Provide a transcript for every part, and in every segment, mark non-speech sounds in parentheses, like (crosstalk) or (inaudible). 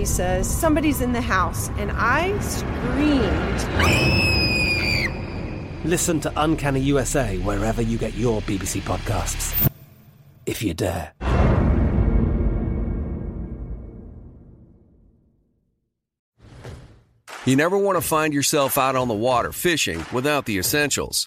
He says, Somebody's in the house, and I screamed. Listen to Uncanny USA wherever you get your BBC podcasts, if you dare. You never want to find yourself out on the water fishing without the essentials.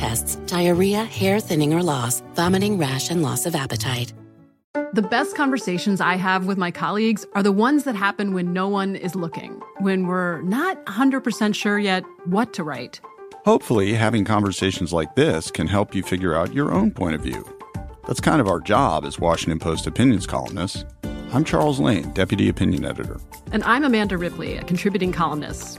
tests, diarrhea, hair thinning or loss, vomiting, rash, and loss of appetite. The best conversations I have with my colleagues are the ones that happen when no one is looking, when we're not 100% sure yet what to write. Hopefully, having conversations like this can help you figure out your own point of view. That's kind of our job as Washington Post opinions columnists. I'm Charles Lane, Deputy Opinion Editor. And I'm Amanda Ripley, a contributing columnist.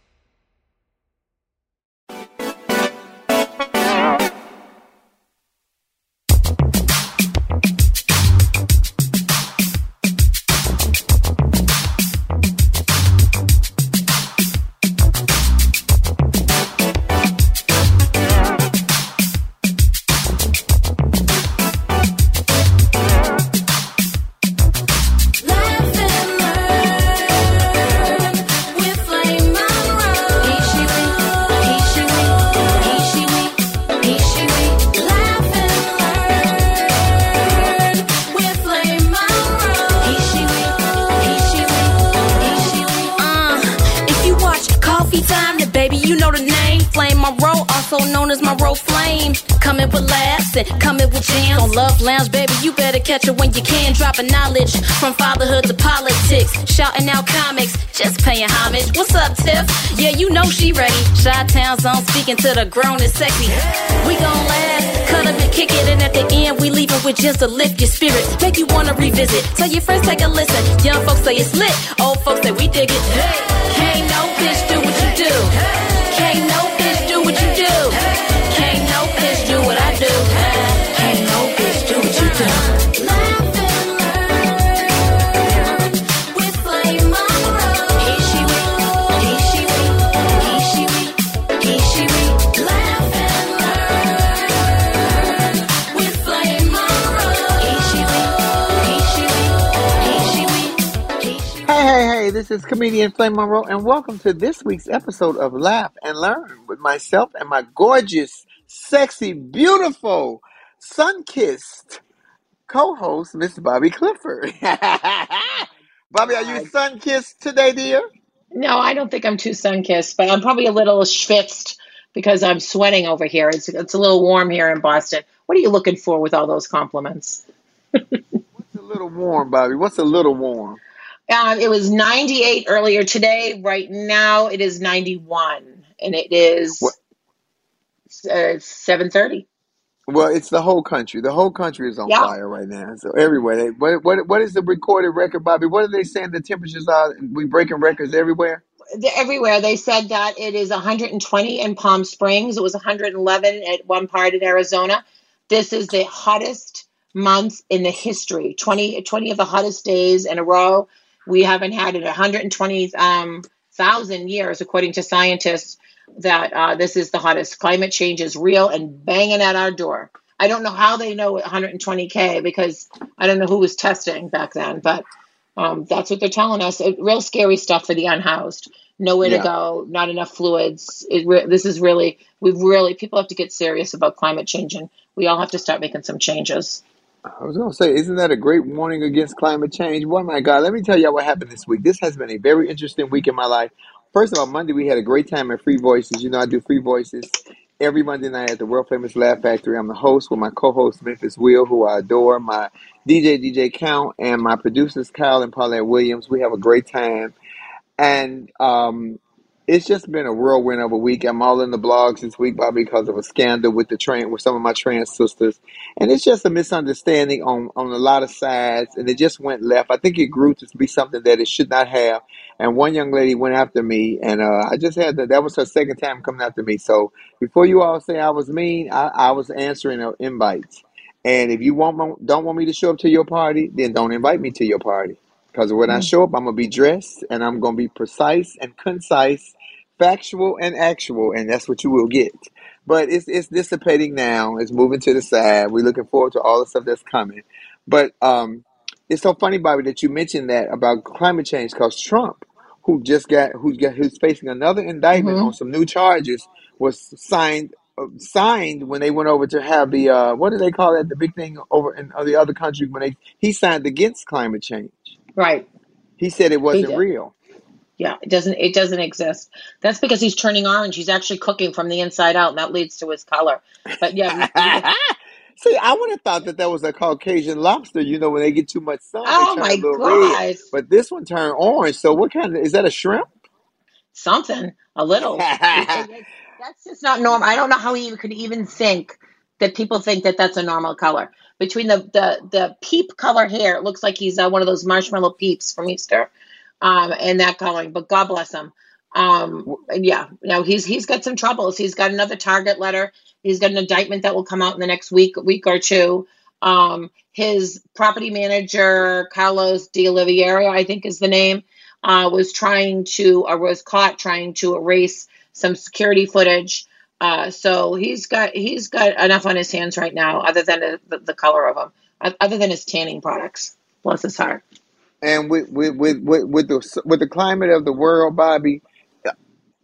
Speaking to the grown and sexy. We gon' laugh, cut up and kick it. And at the end, we leave it with just to lift your spirits. Make you wanna revisit. Tell your friends, take a listen. Young folks say it's lit. Old folks say we dig it. Hey, can't no bitch do what you do. Can't no this is comedian Flame Monroe, and welcome to this week's episode of Laugh and Learn with myself and my gorgeous, sexy, beautiful, sun kissed co-host, Miss Bobbi Clifford. (laughs) Bobbi, are you sun kissed today, dear? No, I don't think I'm too sun kissed, but I'm probably a little schwitzed because I'm sweating over here. It's it's a little warm here in Boston. What are you looking for with all those compliments? (laughs) What's a little warm, Bobbi? What's a little warm? Um, it was 98 earlier today. Right now it is 91, and it is uh, 7:30. Well, it's the whole country. The whole country is on Yeah, fire right now. So everywhere. They, what what what is the recorded record, Bobbi? What are they saying the temperatures are? We breaking records everywhere. Everywhere. They said that it is 120 in Palm Springs. It was 111 at one part in Arizona. This is the hottest month in the history. 20, 20 of the hottest days in a row. We haven't had it 120,000 um, years, according to scientists. That uh, this is the hottest. Climate change is real and banging at our door. I don't know how they know 120k because I don't know who was testing back then, but um, that's what they're telling us. It, real scary stuff for the unhoused. Nowhere to go, not enough fluids. It re- this is really, we've really, people have to get serious about climate change and we all have to start making some changes. I was gonna say, isn't that a great warning against climate change? Well, my God, let me tell y'all what happened this week. This has been a very interesting week in my life. First of all, Monday we had a great time at Free Voices. You know, I do Free Voices every Monday night at the world famous Laugh Factory. I'm the host with my co-host Memphis Will, who I adore, my DJ DJ Count, and my producers Kyle and Paulette Williams. We have a great time, and um, it's just been a whirlwind of a week. I'm all in the blogs this week, Bobbi, because of a scandal with the train with some of my trans sisters, and it's just a misunderstanding on on a lot of sides, and it just went left. I think it grew to be something that it should not have. And one young lady went after me, and uh, I just had to, that was her second time coming after me. So before you all say I was mean, I, I was answering invites. And if you want don't want me to show up to your party, then don't invite me to your party. Because when I Mm. show up, I'm gonna be dressed and I'm gonna be precise and concise, factual and actual, and that's what you will get. But it's it's dissipating now. It's moving to the side. We're looking forward to all the stuff that's coming. But um, it's so funny, Bobbi, that you mentioned that about climate change. Because Trump, who just got who's got who's facing another indictment hmm on some new charges, was signed uh, signed when they went over to have the uh, what do they call that The big thing over in the other country when they he signed against climate change. Right. He said it wasn't real. Yeah, it doesn't it doesn't exist. That's because he's turning orange. He's actually cooking from the inside out, and that leads to his color. But yeah, (laughs) See, I would have thought that that was a Caucasian lobster. You know, when they get too much sun, oh my little red. God, But this one turned orange. So what kind of is that a shrimp? something a little. It, it, it, that's just not normal. I don't know how he could even think that people think that that's a normal color. Between the the the peep color hair, it looks like he's uh, one of those marshmallow peeps from Easter, um, and that coloring. But God bless him. Um, yeah, no, he's he's got some troubles. He's got another target letter. He's got an indictment that will come out in the next week week or two. Um, his property manager Carlos De Oliveira, I think is the name, uh, was trying to or was caught trying to erase some security footage. Uh, so he's got he's got enough on his hands right now, other than the, the color of him, other than his tanning products. Bless his heart. And with with with with, with the with the climate of the world, Bobbi,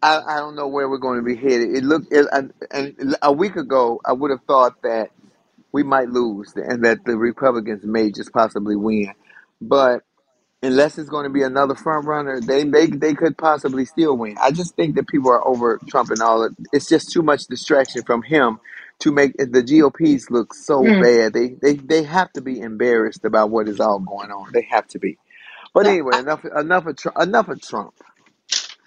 I, I don't know where we're going to be headed. It looked it, and, and a week ago, I would have thought that we might lose and that the Republicans may just possibly win, but unless it's going to be another front runner, they they they could possibly still win. I just think that people are over Trump and all. It. It's just too much distraction from him to make the GOPs look so Mm. bad. They they they have to be embarrassed about what is all going on. They have to be. But anyway, enough enough of Trump, enough of Trump.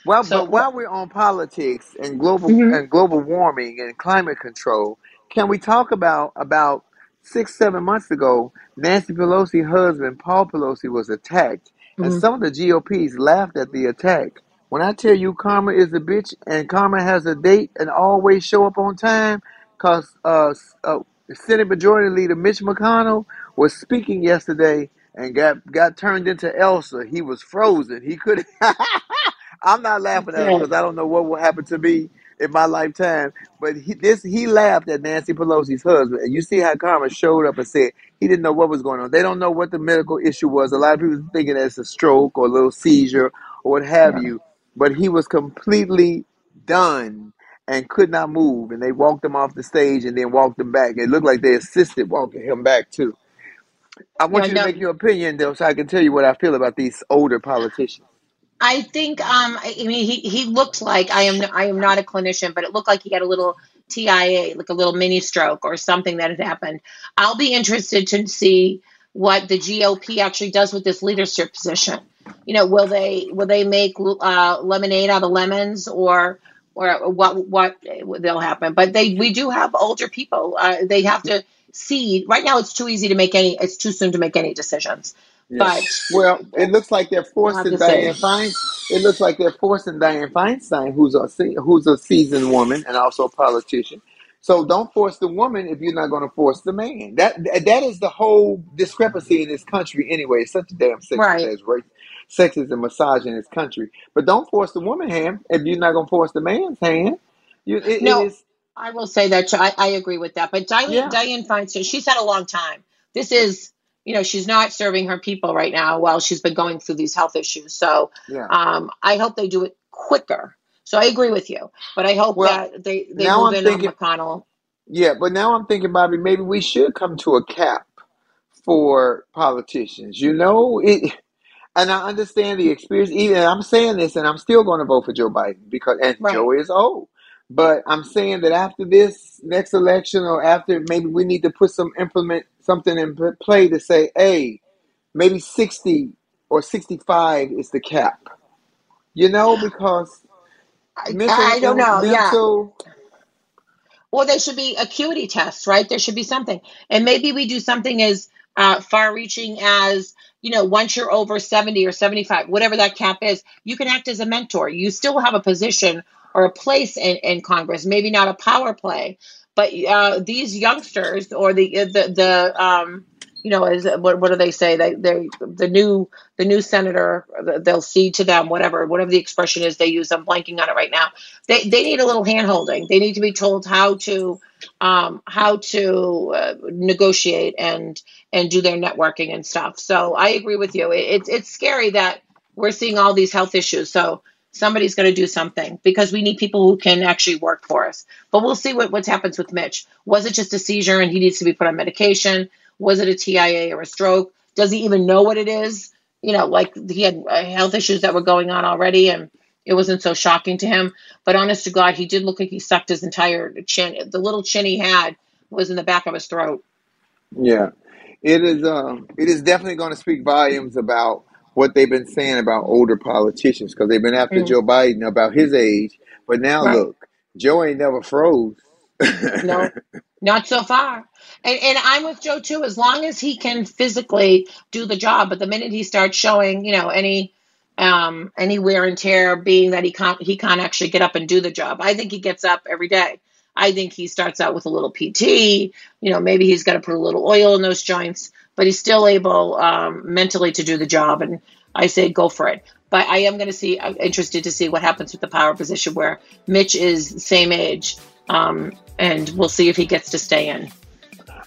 Well, So but while we're on politics and global hmm and global warming and climate control, can we talk about about six seven months ago? Nancy Pelosi's husband Paul Pelosi was attacked, and hmm some of the GOPs laughed at the attack. When I tell you Karma is a bitch and Karma has a date and always show up on time, cause uh, s- uh Senate Majority Leader Mitch McConnell was speaking yesterday and got got turned into Elsa. He was frozen. He couldn't. (laughs) I'm not laughing at him because I don't know what will happen to me in my lifetime. But he, this he laughed at Nancy Pelosi's husband, and you see how Karma showed up and said he didn't know what was going on. They don't know what the medical issue was. A lot of people thinking it's a stroke or a little seizure or what have Yeah. you. But he was completely done and could not move, and they walked him off the stage and then walked him back. It looked like they assisted walking him back too. I want Yeah, you to no. make your opinion though, so I can tell you what I feel about these older politicians. I think um I I mean he he looked like I am I am not a clinician, but it looked like he had a little TIA, like a little mini stroke or something that had happened. I'll be interested to see what the GOP actually does with this leadership position. You know, will they will they make uh, lemonade out of lemons or or what what they'll happen? But they we do have older people. Uh, they have to see. Right now, it's too easy to make any. It's too soon to make any decisions. But Well, it looks like they're forcing. Dianne Feinstein. It looks like they're forcing Dianne Feinstein, who's a who's a seasoned woman and also a politician. So don't force the woman if you're not going to force the man. That that is the whole discrepancy in this country anyway. It's such a damn sexist Right. as race, sexist and massage in this country. But don't force the woman hand if you're not going to force the man's hand. You, it, it No, is I will say that I, I agree with that. But Dianne, yeah. Dianne Feinstein, she's had a long time. This is, you know, she's not serving her people right now while she's been going through these health issues. So Yeah. um, I hope they do it quicker. So I agree with you, but I hope Well, that they, they move I'm in thinking. on McConnell. Yeah, but now I'm thinking, Bobbi, maybe we should come to a cap for politicians. You know, it, and I understand the experience. Even I'm saying this, and I'm still going to vote for Joe Biden because, and Right. Joe is old. But I'm saying that after this next election, or after maybe we need to put some implement something in play to say, hey, maybe 60 or 65 is the cap. You know, because I, mental, I don't know. Yeah. mental. Or there should be acuity tests, right? There should be something. And maybe we do something as uh, far reaching as, you know, once you're over 70 or 75, whatever that cap is, you can act as a mentor. You still have a position or a place in, in Congress, maybe not a power play, but uh, these youngsters or the, the, the, um, you know, as what, what do they say? They, they, the new, the new senator, they'll see to them, whatever, whatever the expression is they use. I'm blanking on it right now. They, they need a little hand holding. They need to be told how to, um, how to uh, negotiate and, and do their networking and stuff. So I agree with you. It, it's, it's scary that we're seeing all these health issues. So somebody's going to do something because we need people who can actually work for us. But we'll see what, what happens with Mitch. Was it just a seizure and he needs to be put on medication? Was it a TIA or a stroke? Does he even know what it is? You know, like he had uh, health issues that were going on already and it wasn't so shocking to him. But honest to God, he did look like he sucked his entire chin. The little chin he had was in the back of his throat. Yeah, it is. Um, it is definitely going to speak volumes about what they've been saying about older politicians because they've been after Mm. Joe Biden about his age. But now Right. look, Joe ain't never froze. No, not so far. And, and I'm with Joe too, as long as he can physically do the job. But the minute he starts showing, you know, any um, any wear and tear, being that he can't he can't actually get up and do the job. I think he gets up every day. I think he starts out with a little PT. You know, maybe he's got to put a little oil in those joints, but he's still able um, mentally to do the job. And I say go for it. But I am going to see. I'm interested to see what happens with the power position where Mitch is the same age, um, and we'll see if he gets to stay in.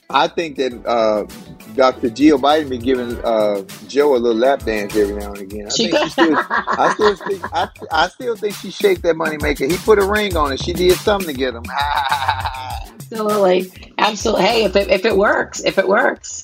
I think that uh, Dr. Jill Biden be giving uh, Joe a little lap dance every now and again. I She think she still, I still think, I, I still think she shake that money maker. He put a ring on it. She did something to get him. (laughs) Absolutely, absolutely. Hey, if it if it works, if it works.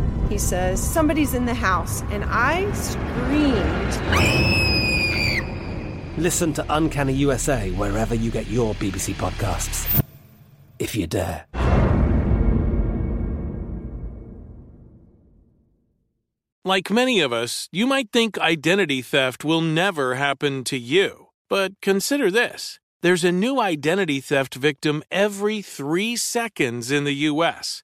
He says, Somebody's in the house. And I screamed. Listen to Uncanny USA wherever you get your BBC podcasts, if you dare. Like many of us, you might think identity theft will never happen to you. But consider this There's a new identity theft victim every three seconds in the U.S.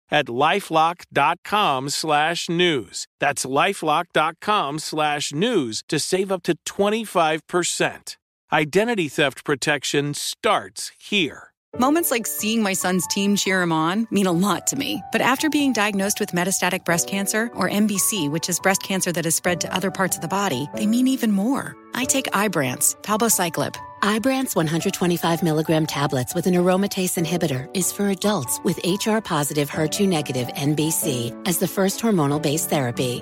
at lifelock.com slash news. That's lifelock.com slash news to save up to 25%. Identity theft protection starts here. Moments like seeing my son's team cheer him on mean a lot to me. But after being diagnosed with metastatic breast cancer, or MBC, which is breast cancer that has spread to other parts of the body, they mean even more. I take Ibrance, palbociclib. Ibrance 125 milligram tablets with an aromatase inhibitor is for adults with HR positive HER2 negative MBC as the first hormonal based therapy.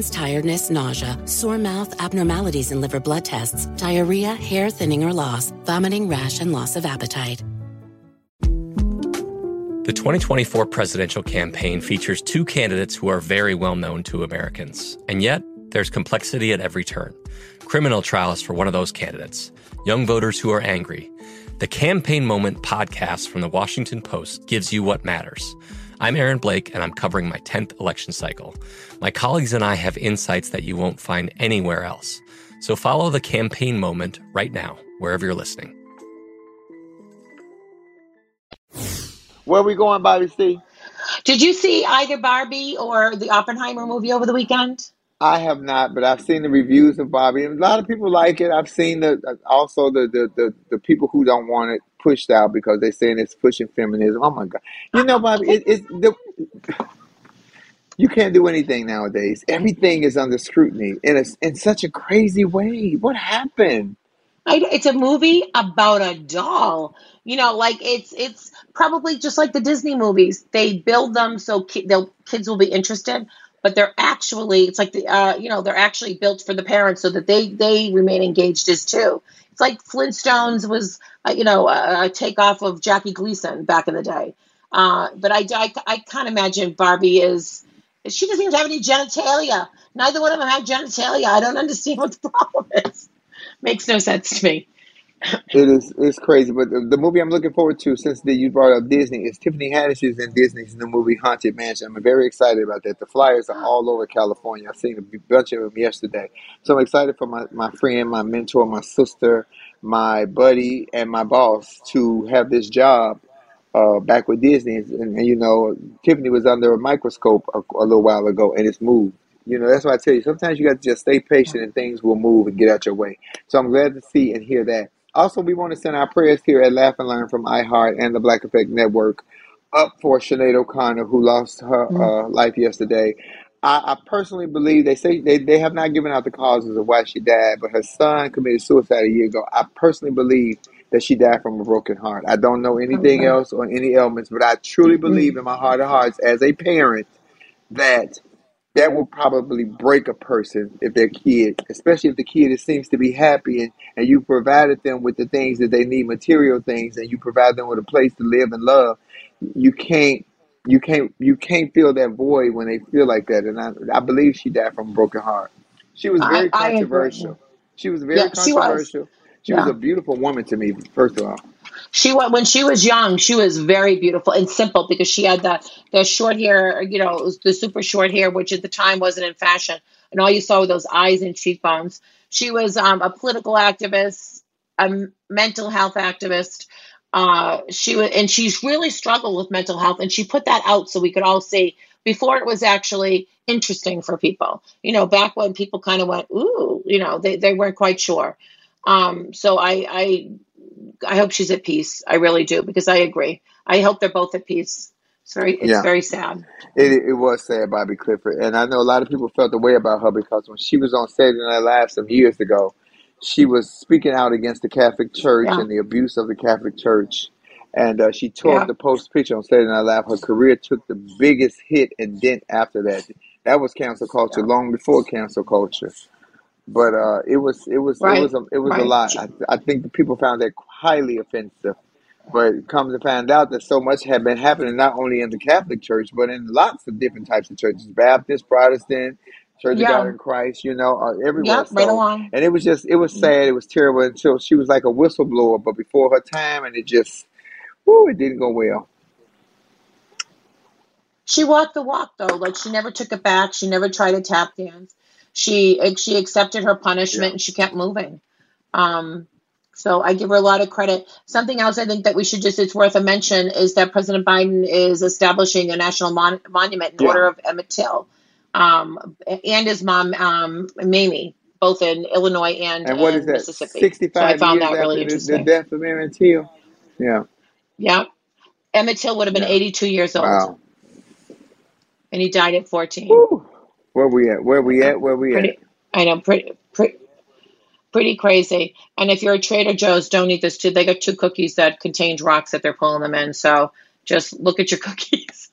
tiredness, nausea, sore mouth, abnormalities in liver blood tests, diarrhea, hair thinning or loss, vomiting, rash, and loss of appetite. The 2024 presidential campaign features two candidates who are very well known to Americans. And yet, there's complexity at every turn. Criminal trials for one of those candidates, young voters who are angry. The Campaign Moment podcast from the Washington Post gives you what matters. I'm Aaron Blake, and I'm covering my 10th election cycle. My colleagues and I have insights that you won't find anywhere else. So follow the Campaign Moment right now, wherever you're listening. Where are we going, Bobbi C? Did you see either Barbie or the Oppenheimer movie over the weekend? I have not, but I've seen the reviews of Barbie, and a lot of people like it. I've seen the also the the the, the people who don't want it pushed out because they're saying it's pushing feminism. Oh my god! You know, Bobbi, it, it's the you can't do anything nowadays. Everything is under scrutiny in a, in such a crazy way. What happened? I, it's a movie about a doll. You know, like it's it's probably just like the Disney movies. They build them so ki- kids will be interested, but they're actually it's like the uh, you know they're actually built for the parents so that they they remain engaged as too. It's like Flintstones was uh, you know a, a takeoff of Jackie Gleason back in the day. Uh, but I, I, I can't imagine Barbie is she doesn't even have any genitalia. Neither one of them have genitalia. I don't understand what the problem is. Makes no sense to me. It is it's crazy, but the, the movie I'm looking forward to since the, you brought up Disney is Tiffany Haddish is in Disney's new movie Haunted Mansion. I'm very excited about that. The flyers are all over California. I've seen a bunch of them yesterday, so I'm excited for my my friend, my mentor, my sister, my buddy, and my boss to have this job uh, back with Disney. And, and, you know, Tiffany was under a microscope a, a little while ago, and it's moved. You know, that's why I tell you, sometimes you got to just stay patient and things will move and get out your way. So I'm glad to see and hear that. Also, we want to send our prayers here at Laugh and Learn from iHeart and the Black Effect Network up for Sinead O'Connor, who lost her uh, life yesterday. I, I personally believe they say they, they have not given out the causes of why she died, but her son committed suicide a year ago. I personally believe that she died from a broken heart. I don't know anything else or any ailments, but I truly believe in my heart of hearts as a parent that that will probably break a person if their kid, especially if the kid seems to be happy and, and you provided them with the things that they need, material things, and you provide them with a place to live and love. You can't you can't you can't feel that void when they feel like that. And I I believe she died from a broken heart. She was very I, controversial. She was very yeah, controversial. She was, she was a beautiful woman to me, first of all. She went when she was young, she was very beautiful and simple because she had the the short hair, you know, the super short hair, which at the time wasn't in fashion. and all you saw were those eyes and cheekbones. She was um, a political activist, a mental health activist. Uh, she was, and she's really struggled with mental health, and she put that out so we could all see. Before it was actually interesting for people, you know, back when people kind of went, "Ooh," you know, they they weren't quite sure. Um, so I I I hope she's at peace. I really do because I agree. I hope they're both at peace. It's very it's Yeah. very sad. It, it was sad, Bobbi Clifford, and I know a lot of people felt the way about her because when she was on Saturday Night Live some years ago, she was speaking out against the Catholic Church Yeah. and the abuse of the Catholic Church, and uh, she tore Yeah. up the post picture on Saturday Night Live. Her career took the biggest hit and dent after that. That was cancel culture long before cancel culture, but uh, it was it was it Right. was a, it was a Right. lot. I, I think the people found that highly offensive. But come to find out that so much had been happening not only in the Catholic Church, but in lots of different types of churches Baptist, Protestant, Church of God Yeah. in Christ, you know, uh, everywhere. Yep. Right So, along. and it was just, it was sad. It was terrible until she was like a whistleblower, but before her time, and it just, whoo, it didn't go well. She walked the walk though. Like she never took it back. She never tried to tap dance. She she accepted her punishment and she kept moving. Um, so I give her a lot of credit. Something else I think that we should just it's worth a mention is that President Biden is establishing a national mon- monument in Yeah. honor of Emmett Till, um, and his mom um, Mamie, both in Illinois and, And what is that? Mississippi. So I found years that really after the, the death of Emmett Till? Yeah. Yeah, Emmett Till would have been Yeah. 82 years old, Wow. and he died at 14. Where we at? Where we at? Where we at? Pretty, I know, pretty, pretty, pretty crazy. And if you're a Trader Joe's, don't eat this too. They got two cookies that contained rocks that they're pulling them in. So just look at your (laughs) cookies.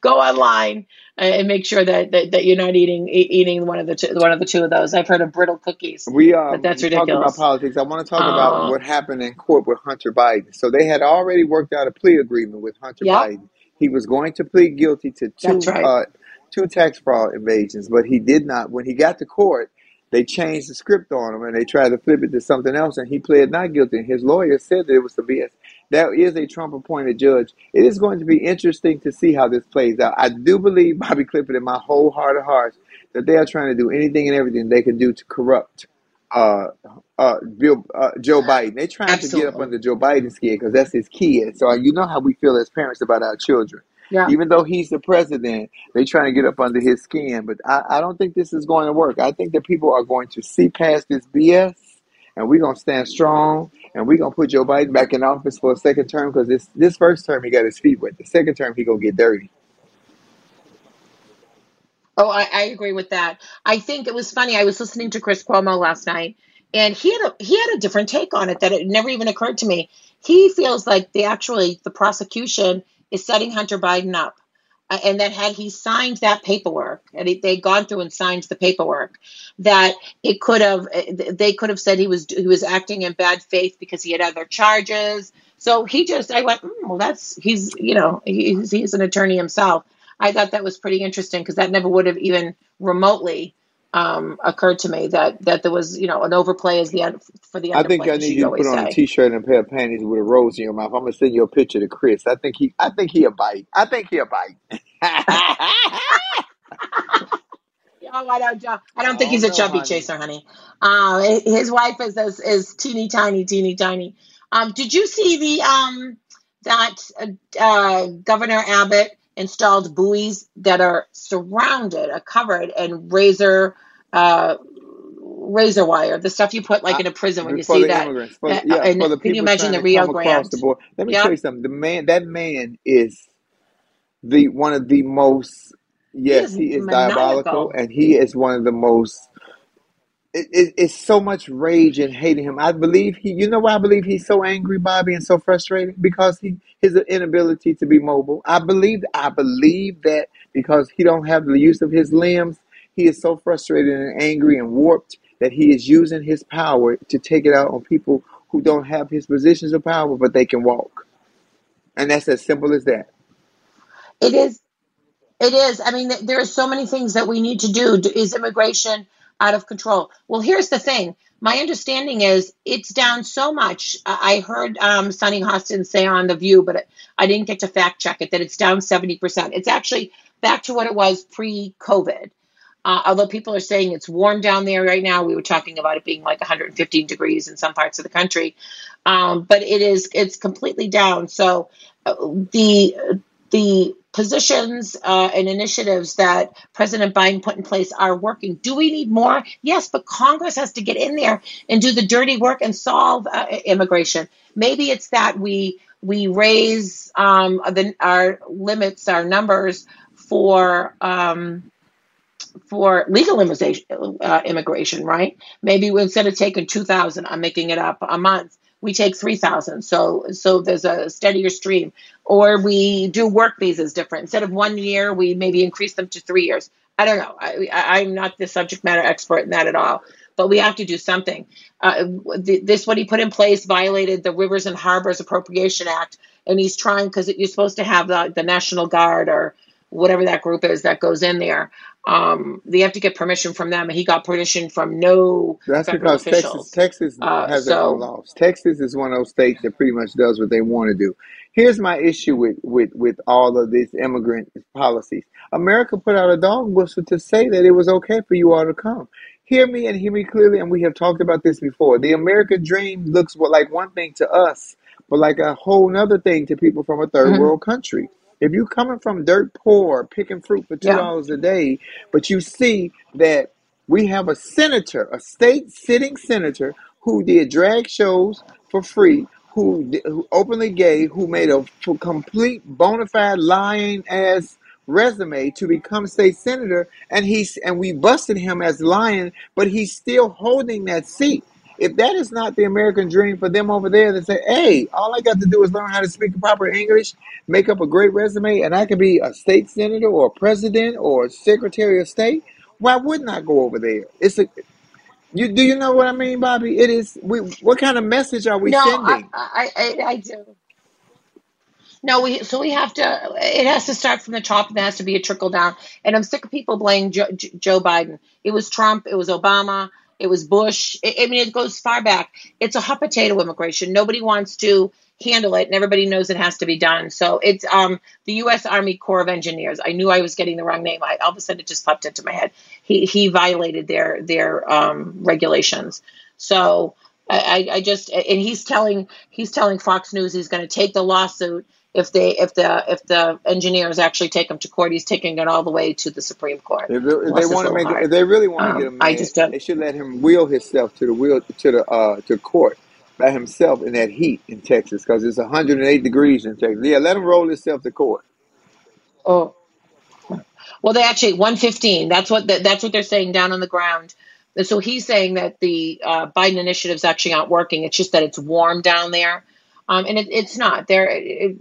Go online and make sure that, that, that you're not eating e- eating one of the two, one of the two of those. I've heard of brittle cookies, We are. but that's talking about ridiculous. politics. I want to talk Uh, about what happened in court with Hunter Biden. So they had already worked out a plea agreement with Hunter Yep. Biden. He was going to plead guilty to two That's right. uh, two tax fraud evasions, but he did not. When he got to court, they changed the script on him and they tried to flip it to something else, and he pled not guilty. And his lawyer said that it was some BS. That is a Trump-appointed judge. It is going to be interesting to see how this plays out. I do believe (laughs) Bobbi Clifford in my whole heart of hearts that they are trying to do anything and everything they can do to corrupt uh, uh, Bill, uh, Joe Biden. They're trying to get up Absolutely. under Joe Biden's skin because that's his kid. So you know how we feel as parents about our children. Yeah. Even though he's the president, they trying to get up under his skin. But I, I don't think this is going to work. I think that people are going to see past this BS, and we're gonna stand strong, and we're gonna put Joe Biden back in office for a second term because this this first term he got his feet wet. The second term he gonna get dirty. Oh, I, I agree with that. I think it was funny. I was listening to Chris Cuomo last night, and he had a he had a different take on it that it never even occurred to me. He feels like the actually the prosecution is setting Hunter Biden up, uh, and that had he signed that paperwork and he, they'd gone through and signed the paperwork, that it could have uh, they could have said he was he was acting in bad faith because he had other charges. So he just I went, mm, well, that's he's you know he's he's an attorney himself. I thought that was pretty interesting because that never would have even remotely um, occurred to me that that there was you know an overplay as the un- for the I think I need you to put on a t-shirt and a pair of panties with a rose in your mouth. I'm gonna send you a picture to Chris. I think he I think he a bite. I think he a bite. (laughs) (laughs) Oh, I don't. I don't think Oh he's a no, chubby honey. chaser, honey. Um, his wife is is, is teeny tiny, teeny tiny. Um, did you see the um that uh, uh, Governor Abbott installed buoys that are surrounded, are covered in razor uh razor wire, the stuff you put like in a prison when you for see the that. immigrants, for Uh, yeah, and for the can you imagine the Rio Grande? the. Let me Yep. tell you something. The man, that man is the one of the most. He Yes, is he is diabolical, and he is one of the most. It, it, it's so much rage and hating him. I believe he. You know why I believe he's so angry, Bobbi, and so frustrated because he his inability to be mobile. I believe. I believe that because he don't have the use of his limbs, he is so frustrated and angry and warped that he is using his power to take it out on people who don't have his positions of power, but they can walk. And that's as simple as that. It is. It is. I mean, there are so many things that we need to do. Is immigration out of control? Well, here's the thing. My understanding is it's down so much. I heard um, Sunny Hostin say on The View, but I didn't get to fact check it, that it's down 70%. It's actually back to what it was pre COVID. Uh, although people are saying it's warm down there right now, we were talking about it being like 115 degrees in some parts of the country, um, but it is it's completely down. So uh, the the positions uh, and initiatives that President Biden put in place are working. Do we need more? Yes, but Congress has to get in there and do the dirty work and solve uh, immigration. Maybe it's that we we raise um, the, our limits, our numbers for um, for legal immigration, uh, immigration, right? Maybe instead of taking two thousand, I'm making it up a month we take 3000 so so there's a steadier stream. Or we do work visas different. Instead of one year we maybe increase them to three years. I don't know. I, i'm not the subject matter expert in that at all. But we have to do something. Uh, this what he put in place violated the rivers and harbors appropriation act. And he's trying because you're supposed to have the, the national guard or whatever that group is that goes in there um, they have to get permission from them, and he got permission from no That's because officials. Texas Texas Uh, has their own so laws. Texas is one of those states that pretty much does what they want to do. Here's my issue with with with all of these immigrant policies. America put out a dog whistle to say that it was okay for you all to come. Hear me and hear me clearly, and we have talked about this before. The American dream looks like one thing to us, but like a whole nother thing to people from a 3rd Mhm. world country. If you coming from dirt poor, picking fruit for two yeah, dollars a day, but you see that we have a senator, a state sitting senator who did drag shows for free, who, who openly gay, who made a f- complete bona fide lying ass resume to become state senator, and he's and we busted him as lying, but he's still holding that seat. If that is not the American dream for them over there, they say, "Hey, all I got to do is learn how to speak proper English, make up a great resume, and I can be a state senator or a president or a secretary of state," why wouldn't I go over there? It's a you do you know what I mean, Bobbi? It is we what kind of message are we no, I, sending? I, I, I do. No, we so we have to. It has to start from the top, and there has to be a trickle down. And I'm sick of people blaming Joe, Joe Biden. It was Trump. It was Obama. It was Bush. I I mean, it goes far back. It's a hot potato immigration. Nobody wants to handle it, and everybody knows it has to be done. So it's um the U.S. Army Corps of Engineers. I knew I was getting the wrong name. I all of a sudden it just popped into my head. He he violated their their um, regulations. So I, I just and he's telling he's telling Fox News he's going to take the lawsuit if they if the if the engineers actually take him to court. He's taking it all the way to the Supreme Court. If, they- if they want to make it, if they really want to get Um, him I just don't. they should let him wheel himself to the wheel to the uh to court by himself in that heat in Texas because it's 108 degrees in Texas. Yeah, let him roll himself to court. Oh, well, they actually 115. That's what the, that's what they're saying down on the ground. And so he's saying that the uh, Biden initiatives actually aren't working. It's just that it's warm down there, um, and it, it's not. They're it,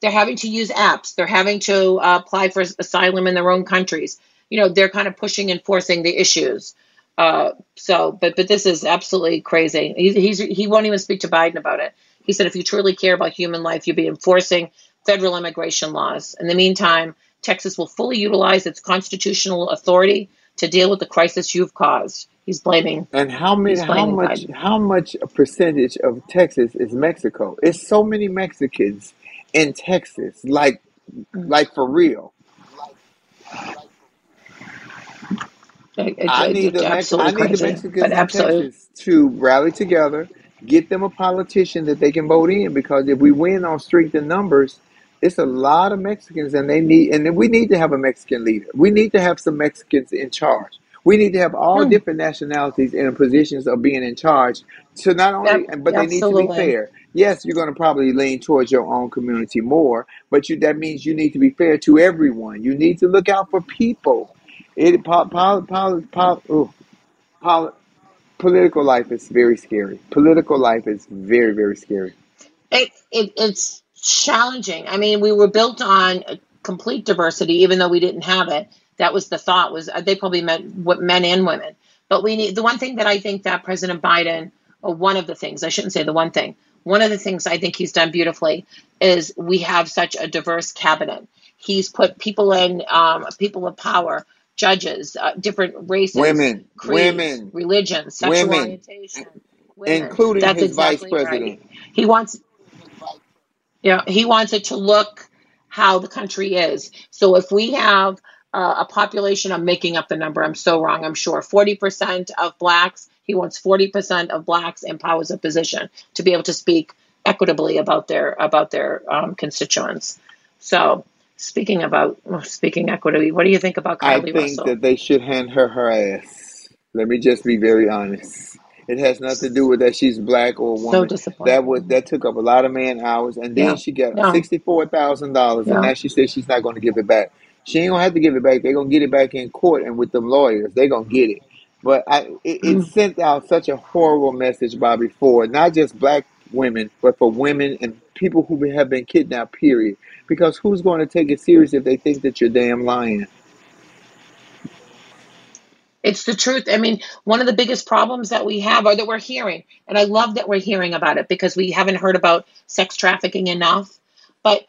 they're having to use apps. They're having to uh, apply for asylum in their own countries. You know, they're kind of pushing and forcing the issues. Uh, so, but but this is absolutely crazy. He, he's he won't even speak to Biden about it. He said, if you truly care about human life, you'll be enforcing federal immigration laws. In the meantime, Texas will fully utilize its constitutional authority to deal with the crisis you've caused. He's blaming. And how many? How much? Biden. How much a percentage of Texas is Mexico? It's so many Mexicans in Texas, like mm. like for real. It- it- I need the Mex- I need the Mexicans in. Texas to rally together, get them a politician that they can vote in. Because if we win on strength and numbers, it's a lot of Mexicans, and they need and we need to have a Mexican leader. We need to have some Mexicans in charge. We need to have all Hmm. different nationalities in positions of being in charge. So not only, but they need to be fair. Yes, you're going to probably lean towards your own community more, but you that means you need to be fair to everyone. You need to look out for people. It pol, pol, pol, pol, ooh, pol, political life is very scary. Political life is very very scary. It, it it's challenging. I mean, we were built on complete diversity, even though we didn't have it. That was the thought. Was uh, they probably meant what men and women. But we need the one thing that I think that President Biden, or one of the things I shouldn't say the one thing. One of the things I think he's done beautifully is we have such a diverse cabinet. He's put people in, um, people of power, judges, uh, different races, Women, creeds, women, religions, sexual women, orientation, women. including That's his vice exactly right. president. He wants yeah, he wants it to look how the country is. So if we have uh, a population. I'm making up the number. I'm so wrong. I'm sure 40% of blacks. He wants 40% of blacks in powers of position to be able to speak equitably about their about their um, constituents. So speaking about speaking equity, what do you think about I Kylie think Russell? that they should hand her her ass. Let me just be very honest. It has nothing to do with that she's black or a So disappointing. That was that took up a lot of man hours, and then Yeah. she got Yeah. sixty four thousand dollars, and now she says she's not going to give it back. She ain't gonna have to give it back. They're gonna get it back in court, and with them lawyers, they're gonna get it. But I, it, it Mm. sent out such a horrible message, Bobbi, for not just black women, but for women and people who have been kidnapped. Period. Because who's going to take it serious if they think that you're damn lying? It's the truth. I mean, one of the biggest problems that we have or that we're hearing, and I love that we're hearing about it because we haven't heard about sex trafficking enough. But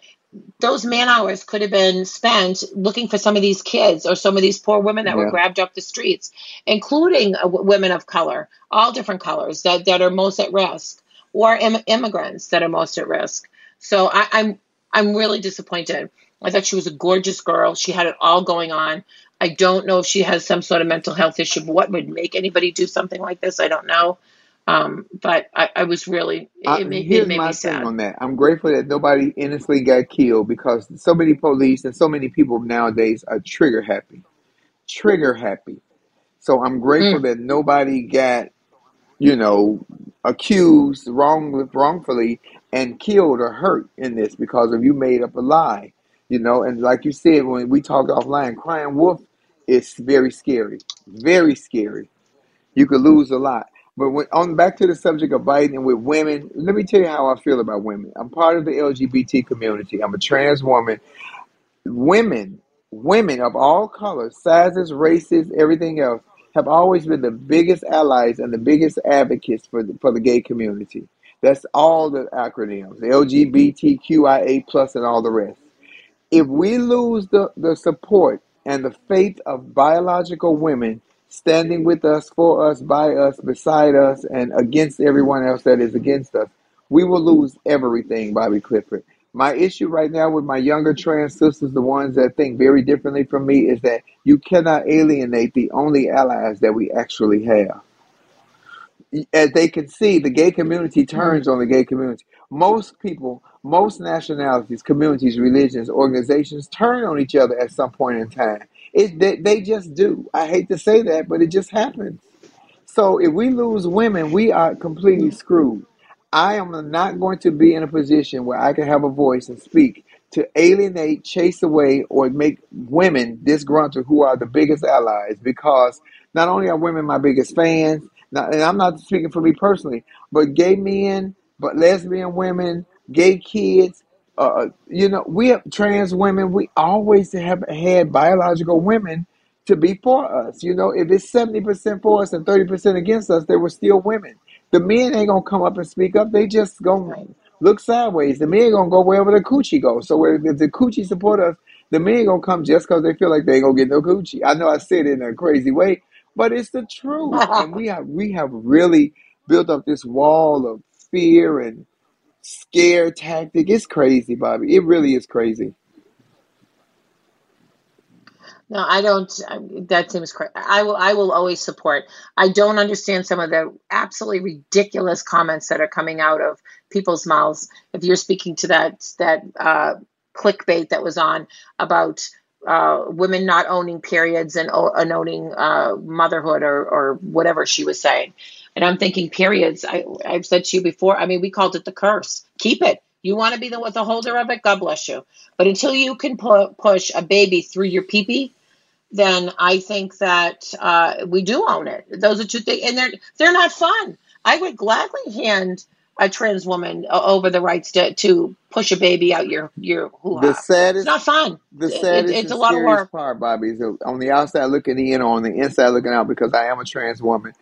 those man hours could have been spent looking for some of these kids or some of these poor women that were grabbed off the streets, including uh, women of color, all different colors that, that are most at risk, or Im- immigrants that are most at risk. So I, I'm I'm really disappointed. I thought she was a gorgeous girl. She had it all going on. I don't know if she has some sort of mental health issue. But what would make anybody do something like this? I don't know. Um, but I, I was really it, I, it made, here's it made my me thing sad. on that. I'm grateful that nobody innocently got killed because so many police and so many people nowadays are trigger happy. Trigger happy. So I'm grateful Mm. that nobody got, you know, accused wrong wrongfully and killed or hurt in this because of you made up a lie. You know, and like you said when we talked offline, crying wolf is very scary. Very scary you could lose a lot. But when on back to the subject of Biden and with women, let me tell you how I feel about women. I'm part of the LGBT community. I'm a trans woman. Women, women of all colors, sizes, races, everything else, have always been the biggest allies and the biggest advocates for the, for the gay community. That's all the acronyms, LGBTQIA plus and all the rest if we lose the, the support and the faith of biological women standing with us, for us, by us, beside us, and against everyone else that is against us, we will lose everything, Bobbi Clifford. My issue right now with my younger trans sisters, the ones that think very differently from me, is that you cannot alienate the only allies that we actually have as they can see, the gay community turns on the gay community. Most people, most nationalities, communities, religions, organizations turn on each other at some point in time. It they, they just do. I hate to say that, but it just happens. So if we lose women, we are completely screwed. I am not going to be in a position where I can have a voice and speak to alienate, chase away, or make women disgruntled who are the biggest allies because not only are women my biggest fans, not, and I'm not speaking for me personally, but gay men, but lesbian women, gay kids, uh, you know, we have trans women. We always have had biological women to be for us. You know, if it's 70% for us and 30% against us, they were still women. The men ain't gonna come up and speak up. They just gonna look sideways. The men gonna go wherever the coochie goes. So if if the coochie support us, the men gonna come just because they feel like they ain't gonna get no coochie. I know I said it in a crazy way, but it's the truth. and (laughs) we have we have really built up this wall of fear and scare tactic. It's crazy, Bobbi. It really is crazy. No, I don't. That seems crazy. I will. I will always support. I don't understand some of the absolutely ridiculous comments that are coming out of people's mouths. If you're speaking to that that uh, clickbait that was on about uh, women not owning periods and, and owning uh, motherhood or or whatever she was saying, and I'm thinking periods. I, I've said to you before. I mean, we called it the curse. Keep it. You want to be the, the holder of it? God bless you. But until you can pu- push a baby through your pee-pee, then I think that uh, we do own it. Those are two things, and they're they're not fun. I would gladly hand a trans woman over the rights to, to push a baby out your your hoo The ha. It's saddest, not fun. the It, it, saddest it's a lot of work. part, Bobbi, is on the outside looking in, or on the inside looking out, because I am a trans woman,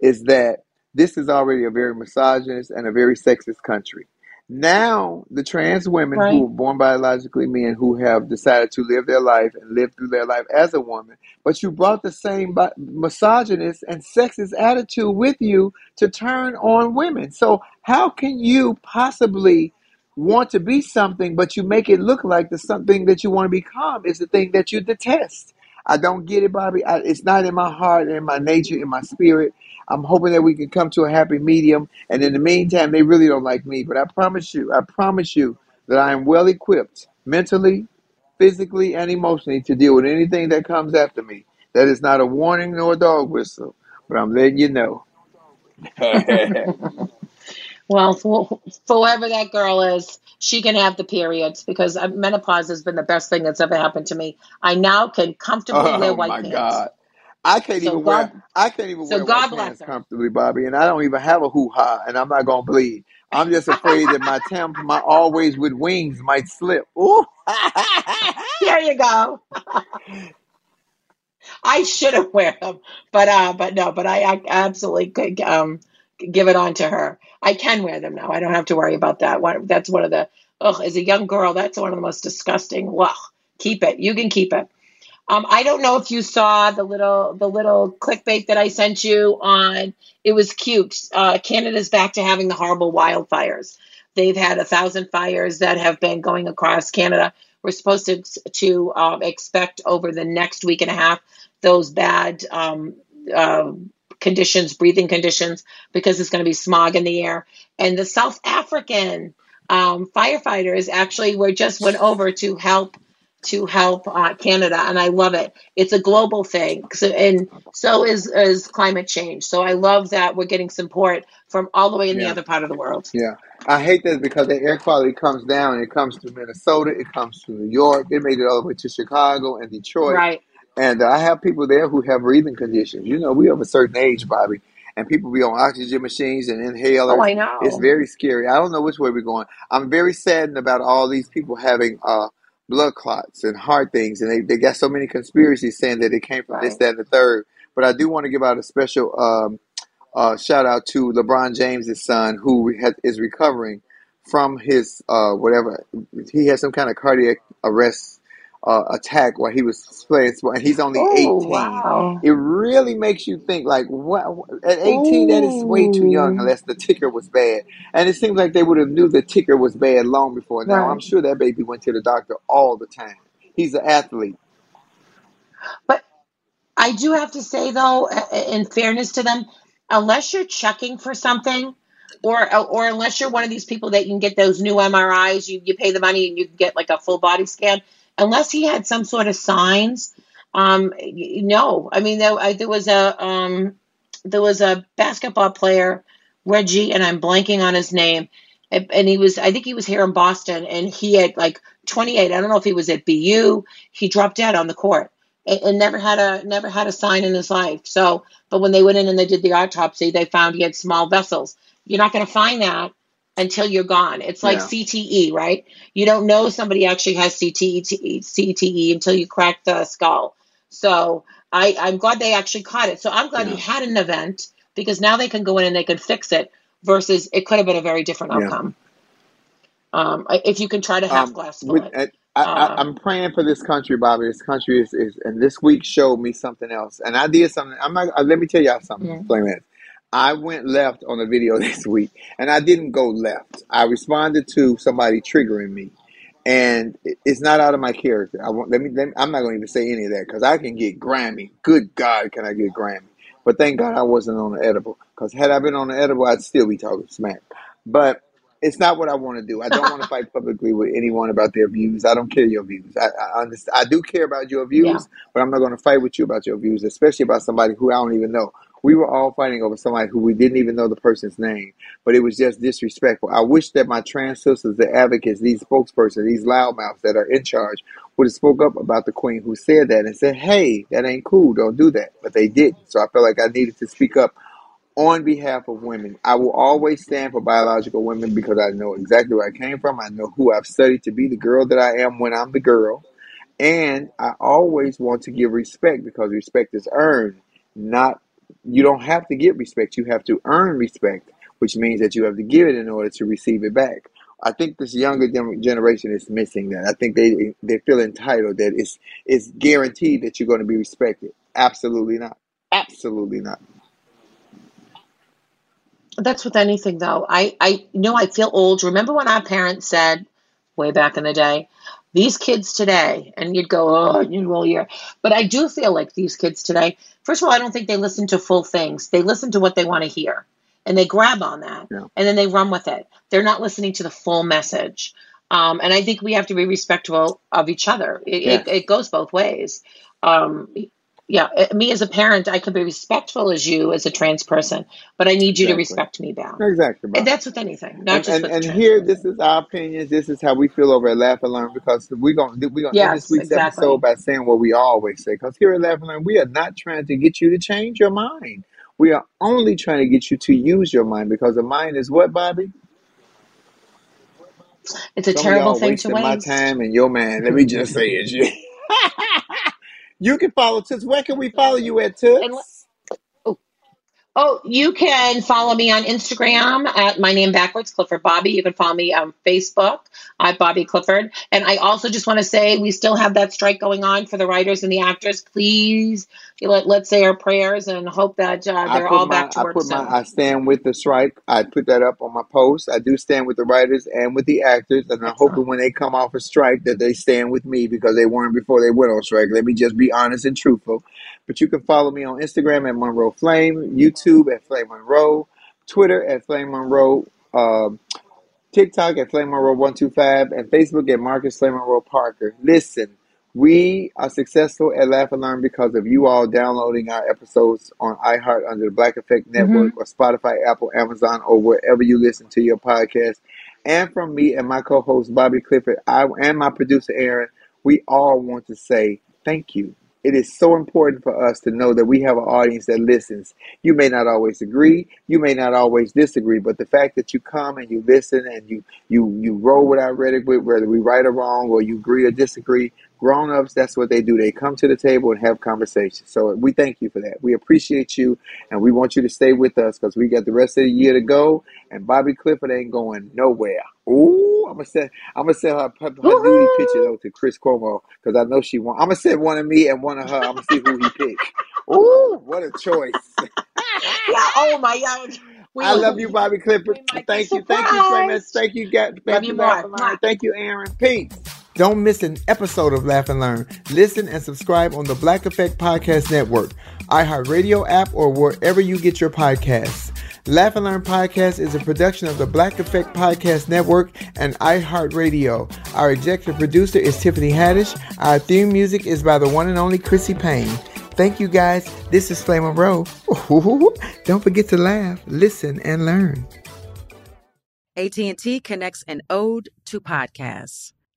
is that this is already a very misogynist and a very sexist country. Now, the trans women who were born biologically men who have decided to live their life and live through their life as a woman, but you brought the same misogynist and sexist attitude with you to turn on women. So, how can you possibly want to be something, but you make it look like the something that you want to become is the thing that you detest? I don't get it, Bobbi. I, it's not in my heart, in my nature, in my spirit. I'm hoping that we can come to a happy medium. And in the meantime, they really don't like me. But I promise you, I promise you that I am well equipped mentally, physically, and emotionally to deal with anything that comes after me. That is not a warning nor a dog whistle, but I'm letting you know. (laughs) (laughs) Well, for, for whoever that girl is, she can have the periods because uh, menopause has been the best thing that's ever happened to me. I now can comfortably wear oh white my pants. God. I can't So even wear I can't even so wear God white pants her. comfortably, Bobbi, and I don't even have a hoo ha, and I'm not gonna bleed. I'm just afraid that my temp, my always with wings might slip. Ooh. (laughs) There you go. I shouldn't wear them, but uh, but no, but I, I absolutely could um give it on to her. I can wear them now. I don't have to worry about that. One, that's one of the ugh. As a young girl, that's one of the most disgusting. Well, keep it. You can keep it. Um, I don't know if you saw the little the little clickbait that I sent you on. It was cute. Uh, Canada's back to having the horrible wildfires. They've had a thousand fires that have been going across Canada. We're supposed to to um, expect over the next week and a half those bad um, uh, conditions, breathing conditions, because it's going to be smog in the air. And the South African um, firefighters actually were just went over to help to help uh, Canada, and I love it. It's a global thing, so, and so is is climate change. So I love that we're getting support from all the way in the other part of the world. Yeah, I hate this because the air quality comes down. It comes to Minnesota. It comes to New York. It made it all the way to Chicago and Detroit. Right. And I have people there who have breathing conditions. You know, we have a certain age, Bobbi, and people be on oxygen machines and inhalers. Oh, I know. It's very scary. I don't know which way we're going. I'm very saddened about all these people having uh, blood clots and heart things, and they, they got so many conspiracies saying that it came from this, Right. that, and the third. But I do want to give out a special um, uh, shout out to LeBron James' son, who has, is recovering from his uh, whatever. He had some kind of cardiac arrest uh, attack while he was playing sport, and he's only Oh 18. wow. It really makes you think, like, what? At 18, that is way too young, unless the ticker was bad. And it seems like they would have knew the ticker was bad long before now. I'm sure that baby went to the doctor all the time. He's an athlete. But I do have to say though, in fairness to them, unless you're checking for something, or or unless you're one of these people that you can get those new MRIs, you you pay the money and you can get like a full body scan. Unless he had some sort of signs, um, no. I mean, there, I, there was a um, there was a basketball player, Reggie, and I'm blanking on his name, and, he was I think he was here in Boston, and he had like 28. I don't know if he was at BU. He dropped dead on the court and, and never had a never had a sign in his life. So, but when they went in and they did the autopsy, they found he had small vessels. You're not going to find that until you're gone. It's like Yeah. CTE, right? You don't know somebody actually has CTE, CTE until you crack the skull. So I, I'm glad they actually caught it. So I'm glad he Yeah. had an event because now they can go in and they can fix it. Versus, it could have been a very different Yeah. outcome. Um, if you can try to half Um, glass full with, it. I, I, Uh, I'm praying for this country, Bobbi. This country is, is, and this week showed me something else. And I did something. I'm not. Uh, let me tell y'all something, Mhm. I went left on a video (laughs) this week, and I didn't go left. I responded to somebody triggering me, and it's not out of my character. I want. Let me. Let me I'm not going to even say any of that because I can get grimy. Good God, can I get grimy? But thank God I wasn't on the edible. Because had I been on the edible, I'd still be talking smack. But it's not what I want to do. I don't want to (laughs) fight publicly with anyone about their views. I don't care your views. I, I understand. I do care about your views, yeah. but I'm not going to fight with you about your views, especially about somebody who I don't even know. We were all fighting over somebody who we didn't even know the person's name, but it was just disrespectful. I wish that my trans sisters, the advocates, these spokespersons, these loudmouths that are in charge, would have spoke up about the queen who said that and said, "Hey, that ain't cool. Don't do that." But they didn't. So I felt like I needed to speak up on behalf of women. I will always stand for biological women because I know exactly where I came from. I know who I've studied to be the girl that I am when I'm the girl. And I always want to give respect because respect is earned, not you don't have to get respect. You have to earn respect, which means that you have to give it in order to receive it back. I think this younger generation is missing that. I think they they feel entitled that it's it's guaranteed that you're going to be respected. Absolutely not. Absolutely not. That's with anything though. I, I know I feel old. Remember when our parents said way back in the day these kids today, and you'd go, oh, you roll your. But I do feel like these kids today. First of all, I don't think they listen to full things. They listen to what they want to hear, and they grab on that, and then they run with it. They're not listening to the full message. Um, and I think we have to be respectful of each other. It, it, it goes both ways. Um, yeah, uh, me as a parent, I can be respectful as you as a trans person, but I need you to respect me back. Exactly. Bob. And that's with anything, not and, just and, and here, this is our opinions. This is how we feel over at Laugh and Learn because we're going to we're gonna end this week's exactly. episode by saying what we always say. Because here at Laugh and Learn, we are not trying to get you to change your mind. We are only trying to get you to use your mind because the mind is what, Bobbi? It's a Some terrible thing to wasting my time and your man. Let me just say it. (laughs) (laughs) you can follow Toots. Where can we follow you at, Toots? Oh, you can follow me on Instagram at my name backwards, Clifford Bobbi. You can follow me on Facebook at Bobbi Clifford. And I also just want to say we still have that strike going on for the writers and the actors. Please let, let's say our prayers and hope that uh, they're all my, back to I work put soon. my, I stand with the strike. I put that up on my post. I do stand with the writers and with the actors, and I'm hoping when they come off a strike that they stand with me because they weren't before they went on strike. Let me just be honest and truthful. But you can follow me on Instagram at Monroe Flame, YouTube at Flame Monroe, Twitter at Flame Monroe, um, TikTok at Flame Monroe one two five, and Facebook at Marcus Flame Monroe Parker. Listen, we are successful at Laugh and Learn because of you all downloading our episodes on iHeart under the Black Effect Network or Spotify, Apple, Amazon, or wherever you listen to your podcast. And from me and my co-host Bobbi Clifford, I and my producer Aaron, we all want to say thank you. It is so important for us to know that we have an audience that listens. You may not always agree, you may not always disagree, but the fact that you come and you listen and you you you roll with our rhetoric, whether we right or wrong, or you agree or disagree, grown ups, that's what they do. They come to the table and have conversations. So we thank you for that. We appreciate you, and we want you to stay with us because we got the rest of the year to go. And Bobbi Clifford ain't going nowhere. Ooh, I'm gonna send I'm gonna send her, her, nudie picture though to Chris Cuomo because I know she want. I'm gonna send one of me and one of her. I'm gonna see who he pick. Ooh, what a choice! (laughs) yeah, oh my God. We I love you, Bobbi Clifford. Thank you, thank you, Clement. Thank you, Ga- thank you you, more. Laugh and Learn. Thank you, Aaron. Peace. Don't miss an episode of Laugh and Learn. Listen and subscribe on the Black Effect Podcast Network, iHeartRadio app, or wherever you get your podcasts. Laugh and Learn Podcast is a production of the Black Effect Podcast Network and iHeartRadio. Our executive producer is Tiffany Haddish. Our theme music is by the one and only Chrissy Payne. Thank you guys. This is Flame Row. (laughs) Don't forget to laugh, listen, and learn. AT&T connects an ode to podcasts.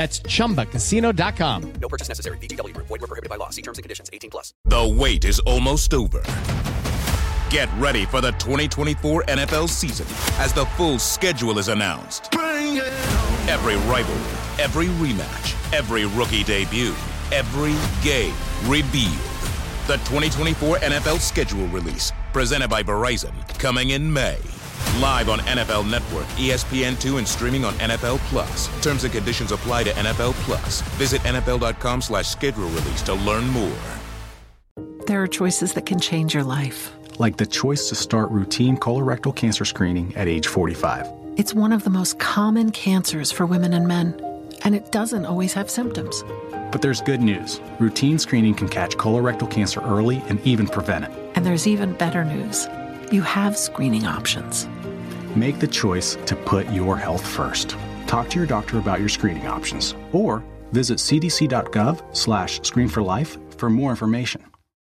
That's chumbacasino.com. No purchase necessary. VGW Group. Void were prohibited by law. See terms and conditions. 18 plus. The wait is almost over. Get ready for the 2024 NFL season as the full schedule is announced. Every rivalry, every rematch, every rookie debut, every game revealed. The 2024 NFL schedule release, presented by Verizon, coming in May. Live on NFL Network, ESPN2, and streaming on NFL Plus. Terms and conditions apply to NFL Plus. Visit NFL.com slash schedule release to learn more. There are choices that can change your life. Like the choice to start routine colorectal cancer screening at age 45. It's one of the most common cancers for women and men, and it doesn't always have symptoms. But there's good news. Routine screening can catch colorectal cancer early and even prevent it. And there's even better news. You have screening options. Make the choice to put your health first. Talk to your doctor about your screening options or visit cdc.gov slash screen for life for more information.